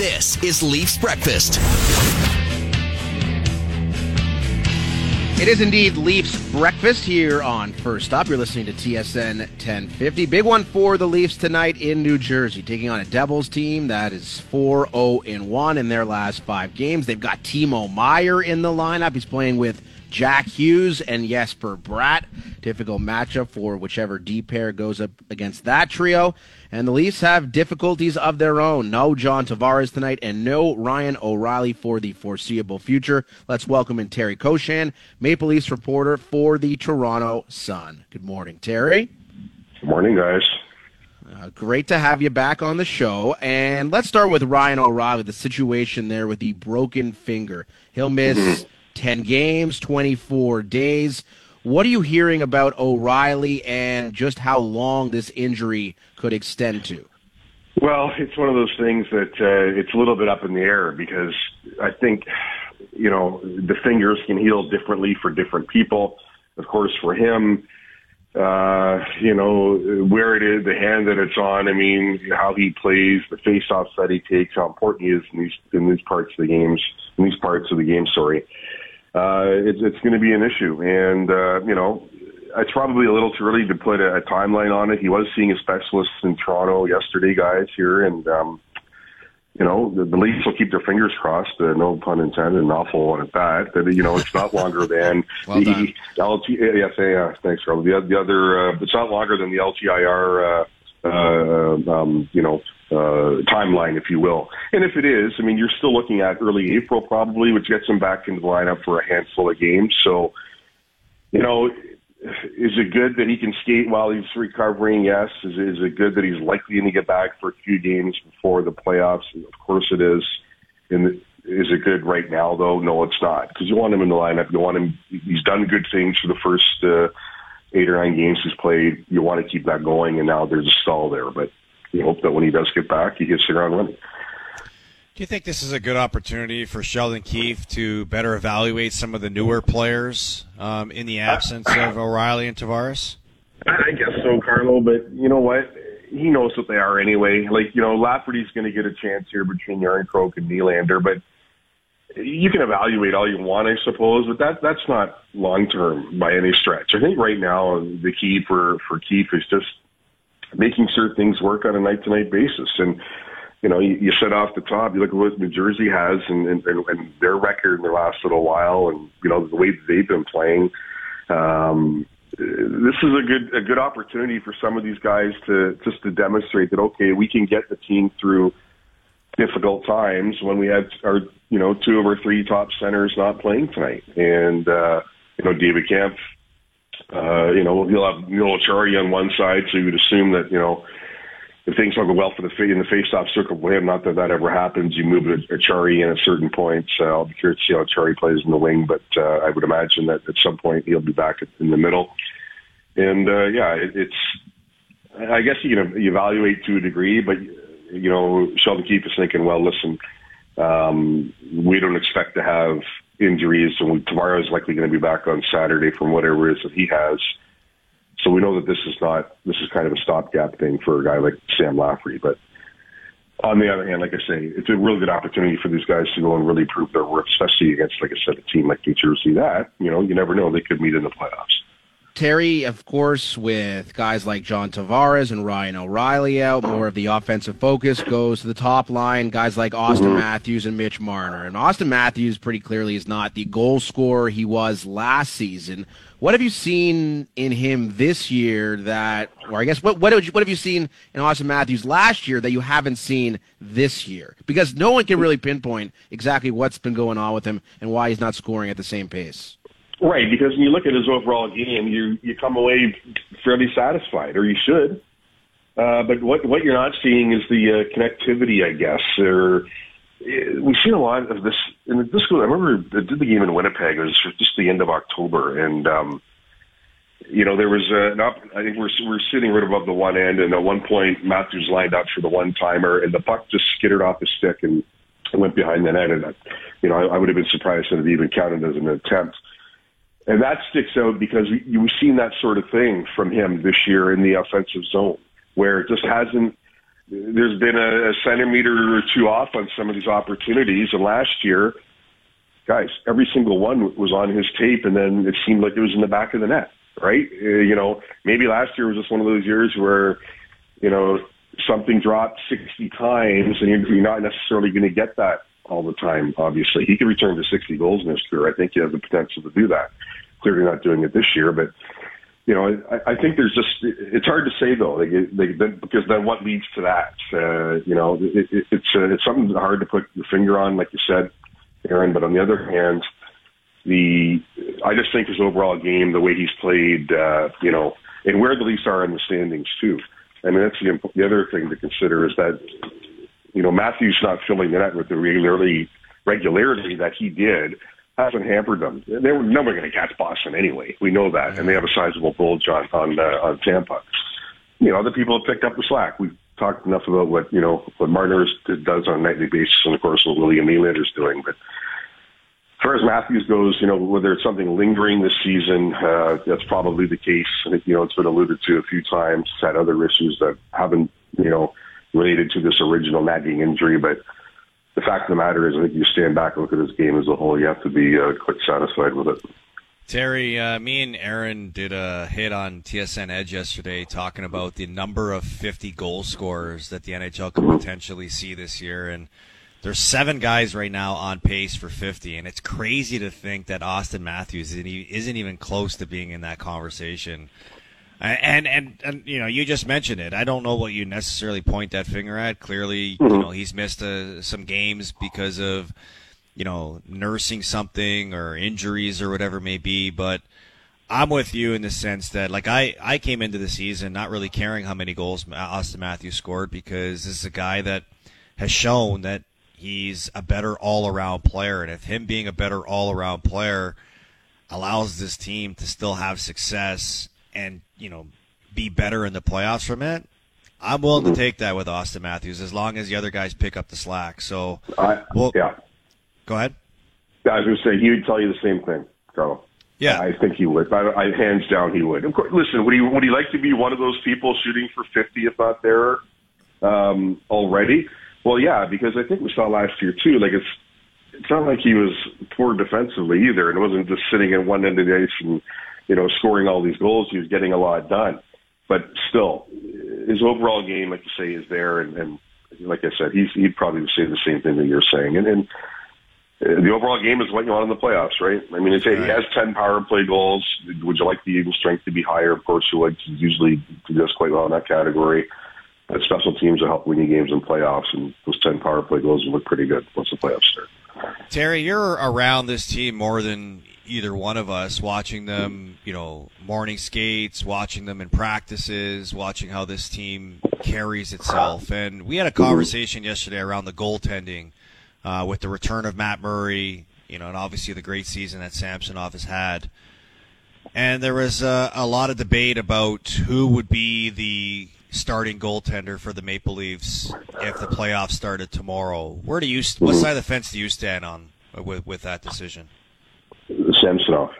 This is Leafs Breakfast. It is indeed Leafs breakfast here on First Up. You're listening to TSN 1050. Big one for the Leafs tonight in New Jersey, taking on a Devils team that is 4 0 1 in their last five games. They've got Timo Meier in the lineup. He's playing with Jack Hughes and Jesper Bratt. Difficult matchup for whichever D pair goes up against that trio. And the Leafs have difficulties of their own. No John Tavares tonight and no Ryan O'Reilly for the foreseeable future. Let's welcome in Terry Koshan, Maple Leafs reporter for the Toronto Sun. Good morning, Terry. Good morning, guys. Uh, great to have you back on the show. And let's start with Ryan O'Reilly, the situation there with the broken finger. He'll miss mm-hmm. 10 games, 24 days. What are you hearing about O'Reilly and just how long this injury could extend to? Well, it's one of those things that uh, it's a little bit up in the air because I think, you know, the fingers can heal differently for different people. Of course, for him, uh, you know, where it is, the hand that it's on. I mean, how he plays, the face-offs that he takes, how important he is in these in these parts of the games, in these parts of the game. Sorry, uh, it's it's going to be an issue, and uh, you know, it's probably a little too early to put a, a timeline on it. He was seeing a specialist in Toronto yesterday, guys here, and um, you know, the, the Leafs will keep their fingers crossed. Uh, no pun intended, an awful one at that. That you know, it's not longer than well the LT. Yes, yeah, thanks, Rob. The, the other, uh, it's not longer than the LTIR. Uh, uh, um, you know, uh, timeline, if you will. And if it is, I mean, you're still looking at early April probably, which gets him back into the lineup for a handful of games. So, you know, is it good that he can skate while he's recovering? Yes. Is, is it good that he's likely going to get back for a few games before the playoffs? Of course it is. And is it good right now though? No, it's not because you want him in the lineup. You want him. He's done good things for the first uh, eight or nine games he's played. You want to keep that going, and now there's a stall there. But you hope that when he does get back, he hits the ground running. Do you think this is a good opportunity for Sheldon Keefe to better evaluate some of the newer players um, in the absence of O'Reilly and Tavares? I guess so, Carlo. But you know what? He knows what they are anyway. Like you know, Lafferty's going to get a chance here between Järnkrok and Nylander, but you can evaluate all you want, I suppose, but that that's not long term by any stretch. I think right now the key for for Keefe is just making sure things work on a night to night basis and you know, you, you said off the top, you look at what New Jersey has and, and, and their record in the last little while, and you know the way they've been playing. Um, this is a good a good opportunity for some of these guys to just to demonstrate that okay, we can get the team through difficult times when we had our you know two of our three top centers not playing tonight, and uh, you know David Kampf, uh, you know he'll have Noel Acciari on one side, so you would assume that you know if things don't go well for the in the face-off circle him, not that that ever happens, you move Acciari in at certain points. Uh, I'll be curious to see how Acciari plays in the wing, but uh, I would imagine that at some point he'll be back in the middle. And uh, yeah, it, it's I guess you can evaluate to a degree, but you know Sheldon Keefe is thinking, well, listen, um, we don't expect to have injuries, and tomorrow is likely going to be back on Saturday from whatever it is that he has. So we know that this is not this is kind of a stopgap thing for a guy like Sam Lafferty. But on the other hand, like I say, it's a really good opportunity for these guys to go and really prove their worth, especially against, like I said, a team like Jersey. That you know, you never know they could meet in the playoffs. Terry, of course, with guys like John Tavares and Ryan O'Reilly out, more of the offensive focus goes to the top line. Guys like Austin mm-hmm. Matthews and Mitch Marner. And Austin Matthews pretty clearly is not the goal scorer he was last season. What have you seen in him this year that, or I guess, what what have you, what have you seen in Austin Matthews last year that you haven't seen this year? Because no one can really pinpoint exactly what's been going on with him and why he's not scoring at the same pace. Right, because when you look at his overall game, you you come away fairly satisfied, or you should. Uh, but what what you're not seeing is the uh, connectivity, I guess, or we've seen a lot of this. In the this, I remember I did the game in Winnipeg. It was just the end of October, and um, you know there was a, an up. I think we're we're sitting right above the one end, and at one point Matthews lined up for the one timer, and the puck just skittered off his stick and went behind the net. And you know I, I would have been surprised if it even counted as an attempt. And that sticks out because you've seen that sort of thing from him this year in the offensive zone, where it just hasn't there's been a, a centimeter or two off on some of these opportunities. And last year, guys, every single one was on his tape, and then it seemed like it was in the back of the net, right? Uh, you know, maybe last year was just one of those years where, you know, something dropped 60 times, and you're, not necessarily going to get that all the time. Obviously, he could return to 60 goals in his career. I think he has the potential to do that. Clearly, not doing it this year, but you know, I, I think there's just it's hard to say though, like, like, because then what leads to that? Uh, you know, it, it, it's uh, it's something hard to put your finger on, like you said, Aaron. But on the other hand, the I just think his overall game, the way he's played, uh, you know, and where the Leafs are in the standings too. I mean, that's the the other thing to consider is that you know Matthews not filling the net with the regularly regularity that he did hasn't hampered them. They were never going to catch Boston anyway. We know that, and they have a sizable bulge on on uh, on Tampa. You know, other people have picked up the slack. We've talked enough about what you know what Marner does on a nightly basis, and of course what William Nylander's doing. But as far as Matthews goes, you know, whether it's something lingering this season, uh, that's probably the case. I you know, it's been alluded to a few times. Had other issues that haven't, you know, related to this original nagging injury, but the fact of the matter is, I think you stand back and look at this game as a whole, you have to be uh, quite satisfied with it. Terry, uh, me and Aaron did a hit on TSN Edge yesterday talking about the number of 50 goal scorers that the NHL could potentially see this year. And there's seven guys right now on pace for 50. And it's crazy to think that Austin Matthews isn't even close to being in that conversation. And, and and you know, you just mentioned it. I don't know what you necessarily point that finger at. Clearly, mm-hmm. you know, he's missed uh, some games because of you know nursing something or injuries or whatever it may be. But I'm with you in the sense that like I I came into the season not really caring how many goals Austin Matthews scored because this is a guy that has shown that he's a better all around player, and if him being a better all around player allows this team to still have success and you know be better in the playoffs from it, I'm willing mm-hmm. to take that with Austin Matthews as long as the other guys pick up the slack. So, I, well, yeah, go ahead. I was going to say he would tell you the same thing, Carlo. Yeah, I think he would. I, I hands down he would. Of course, listen, would he would he like to be one of those people shooting for 50 if not there um, already? Well, yeah, because I think we saw last year too. Like it's it's not like he was poor defensively either, and it wasn't just sitting at one end of the ice and you know, scoring all these goals. He was getting a lot done. But still, his overall game, like you say, is there. And, and like I said, he's, he'd probably say the same thing that you're saying. And, and uh, the overall game is what you want in the playoffs, right? I mean, it's, right. he has 10 power play goals. Would you like the Eagles' strength to be higher? Of course you would. He usually does quite well in that category. But special teams will help win you games in playoffs, and those 10 power play goals will look pretty good once the playoffs start. Terry, you're around this team more than either one of us watching them, you know, morning skates, watching them in practices, watching how this team carries itself. And we had a conversation yesterday around the goaltending uh, with the return of Matt Murray, you know, and obviously the great season that Samsonov has had. And there was uh, a lot of debate about who would be the starting goaltender for the Maple Leafs if the playoffs started tomorrow. Where do you, what side of the fence do you stand on with with that decision? Samsonov.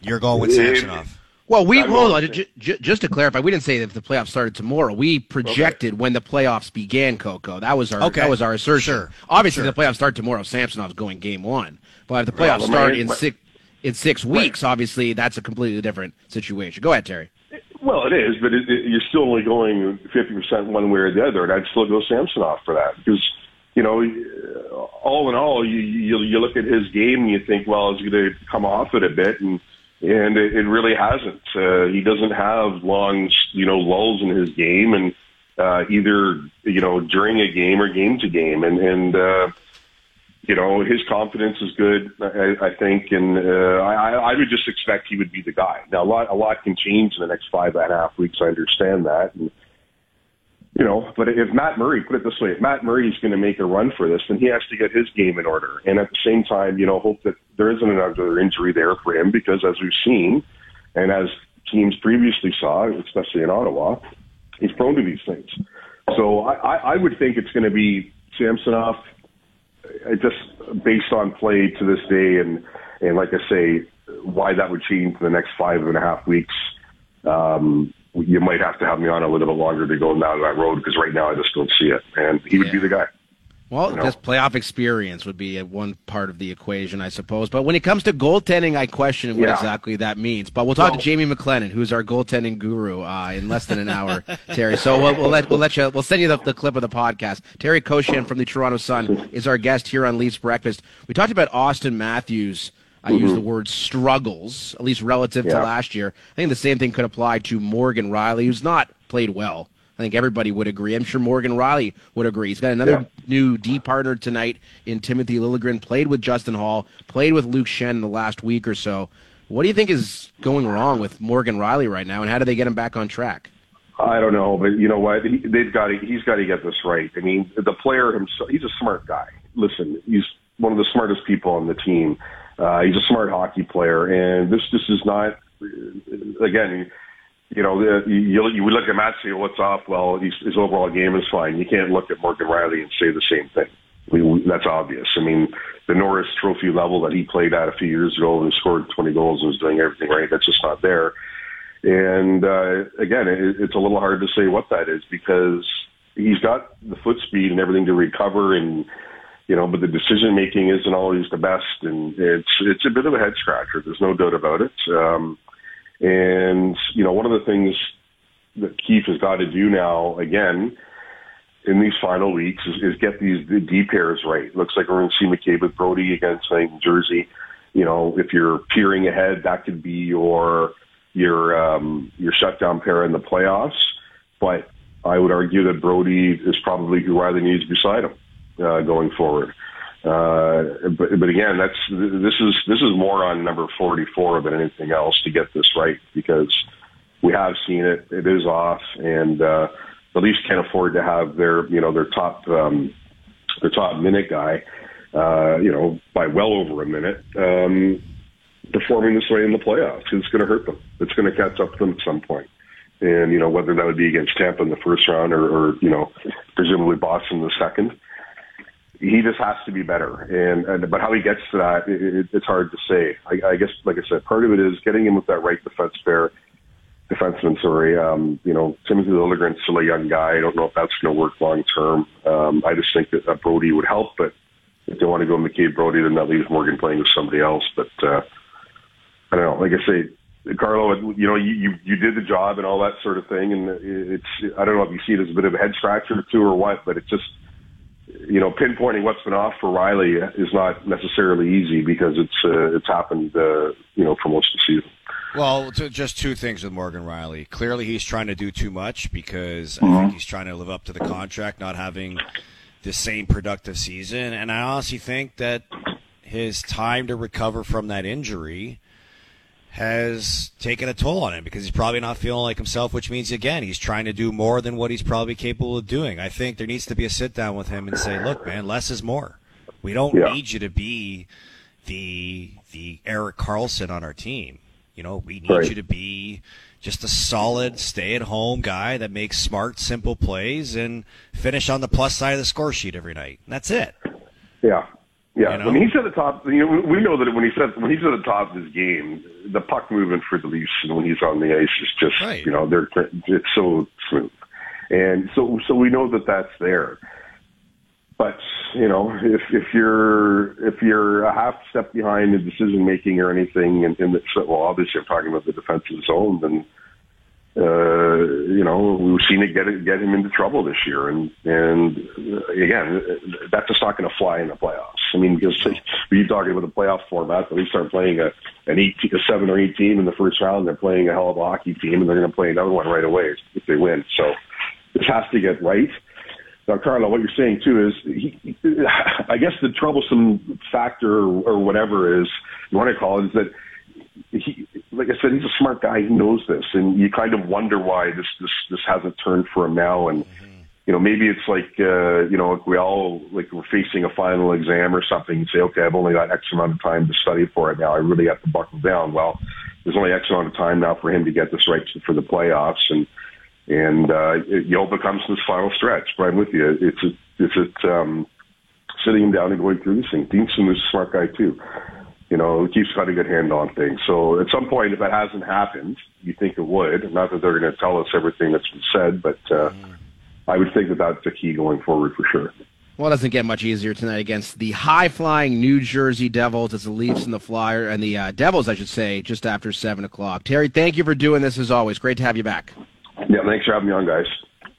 You're going with Samsonov. Well, we hold on. J- j- just to clarify, we didn't say that if the playoffs started tomorrow. We projected okay. when the playoffs began. Coco, that was our okay. that was our assertion. Sure. Obviously, sure. the playoffs start tomorrow. Samsonov's going game one, but if the playoffs well, start in six in six weeks, right. obviously that's a completely different situation. Go ahead, Terry. Well, it is, but it, it, you're still only going fifty percent one way or the other, and I'd still go Samsonov for that because you know, all in all, you, you you look at his game and you think, well, he's going to come off it a bit, and and it, it really hasn't. Uh, he doesn't have long, you know, lulls in his game, and uh, either you know during a game or game to game, and and uh, you know his confidence is good, I, I think, and uh, I, I would just expect he would be the guy. Now a lot a lot can change in the next five and a half weeks. I understand that. And, you know, but if Matt Murray, put it this way, if Matt Murray is going to make a run for this, then he has to get his game in order. And at the same time, you know, hope that there isn't another injury there for him because as we've seen, and as teams previously saw, especially in Ottawa, he's prone to these things. So I, I would think it's going to be Samsonov, uh, just based on play to this day, and and like I say, why that would change in the next five and a half weeks. Um, you might have to have me on a little bit longer to go down that road because right now I just don't see it. And he would be the guy. Well, you know? just playoff experience would be one part of the equation, I suppose. But when it comes to goaltending, I question what yeah. exactly that means. But we'll talk to Jamie McLennan, who's our goaltending guru, uh, in less than an hour, Terry. So we'll, we'll, let we'll let you we'll send you the, the clip of the podcast. Terry Koshan from the Toronto Sun is our guest here on Leafs Breakfast. We talked about Austin Matthews. I mm-hmm. use the word struggles, at least relative yeah. to last year. I think the same thing could apply to Morgan Rielly, who's not played well I think everybody would agree. I'm sure Morgan Rielly would agree. He's got another yeah. new D partner tonight in Timothy Liljegren, Played with Justin Holl, Played with Luke Schenn in the last week or so. What do you think is going wrong with Morgan Rielly right now, and how do they get him back on track? I don't know, but you know what? He, they've got to, he's got to get this right. I mean, the player himself, he's a smart guy. Listen, he's one of the smartest people on the team. Uh, he's a smart hockey player, and this this is not. Again, you know, you, you look at Matt say, what's off? Well, his, his overall game is fine. You can't look at Morgan Rielly and say the same thing. We, we, that's obvious. I mean, the Norris Trophy level that he played at a few years ago and scored 20 goals and was doing everything right, that's just not there. And uh, again, it, it's a little hard to say what that is because he's got the foot speed and everything to recover and you know, but the decision making isn't always the best, and it's it's a bit of a head scratcher. There's no doubt about it. Um, and, you know, one of the things that Keefe has got to do now, again, in these final weeks is, is get these the D pairs right. Looks like we're going to see McCabe with Brodie against St. Jersey. You know, if you're peering ahead, that could be your your um, your shutdown pair in the playoffs. But I would argue that Brodie is probably who Rielly needs beside him uh, going forward. Uh, but, but again, that's this is this is more on number 44 than anything else to get this right because we have seen it. It is off, and uh, the Leafs can't afford to have their you know their top um, their top minute guy, uh, you know, by well over a minute. Um, performing this way in the playoffs, it's going to hurt them. It's going to catch up to them at some point. And you know whether that would be against Tampa in the first round or, or you know presumably Boston in the second he just has to be better. And, and but how he gets to that, it, it's hard to say. I, I guess, like I said, part of it is getting him with that right defense pair, defenseman. Sorry, um, you know, Timothy Liljegren's still a young guy. I don't know if that's going to work long term. Um, I just think that uh, Brodie would help, but if they want to go McCabe Brodie, then that leaves Morgan playing with somebody else. But uh, I don't know. Like I say, Carlo, you know, you, you you did the job and all that sort of thing, and it's I don't know if you see it as a bit of a head scratcher too or what, but it just you know, pinpointing what's been off for Rielly is not necessarily easy because it's uh, it's happened, uh, you know, for most of the season. Well, just two things with Morgan Rielly. Clearly, he's trying to do too much because mm-hmm. I think he's trying to live up to the contract, not having the same productive season. And I honestly think that his time to recover from that injury has taken a toll on him because he's probably not feeling like himself, which means again he's trying to do more than what he's probably capable of doing. I think there needs to be a sit down with him and say, "Look, man, less is more. We don't yeah. need you to be the the Erik Karlsson on our team. You know, we need right. you to be just a solid stay at home guy that makes smart, simple plays and finish on the plus side of the score sheet every night. And that's it. Yeah, yeah, you know? when he's at the top, you know, we know that when he's at when he's at the top of his game, the puck movement for the Leafs and when he's on the ice is just, right. you know, they're it's so smooth, and so so we know that that's there. But you know, if if you're if you're a half step behind in decision making or anything, and, and the, well, obviously I'm talking about the defensive zone, then uh, you know, we've seen it get get him into trouble this year, and and uh, again, that's just not going to fly in the playoffs. I mean, because you're talking about the playoff format, they start playing a an eight, a seven or eight team in the first round. They're playing a hell of a hockey team, and they're going to play another one right away if they win. So this has to get right. Now, Carlo, what you're saying too is, he, I guess the troublesome factor or whatever is you want to call it is that he, like I said, he's a smart guy. He knows this, and you kind of wonder why this this this hasn't turned for him now. And mm-hmm. you know, maybe it's like uh, you know, we all like we're facing a final exam or something. You say, okay, I've only got X amount of time to study for it now. I really have to buckle down. Well, there's only X amount of time now for him to get this right for the playoffs, and and uh, it, you becomes this final stretch. But I'm with you. It's a, it's a, um, sitting him down and going through this thing. Dean Smith is a smart guy too. You know, Keefe's got a good hand on things. So at some point, if that hasn't happened, you think it would. Not that they're going to tell us everything that's been said, but uh, I would think that that's the key going forward for sure. Well, it doesn't get much easier tonight against the high-flying New Jersey Devils. It's the Leafs and the Flyer and the uh, Devils, I should say, just after seven o'clock. Terry, thank you for doing this as always. Great to have you back. Yeah, thanks for having me on, guys.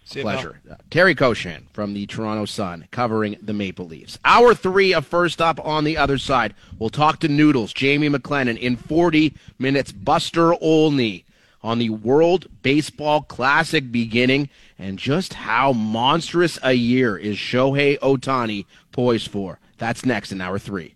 See Pleasure. Uh, Terry Koshan from the Toronto Sun covering the Maple Leafs. Hour three of First Up on the other side. We'll talk to Noodles, Jamie McLennan in 40 minutes. Buster Olney on the World Baseball Classic beginning and just how monstrous a year is Shohei Ohtani poised for. That's next in hour three.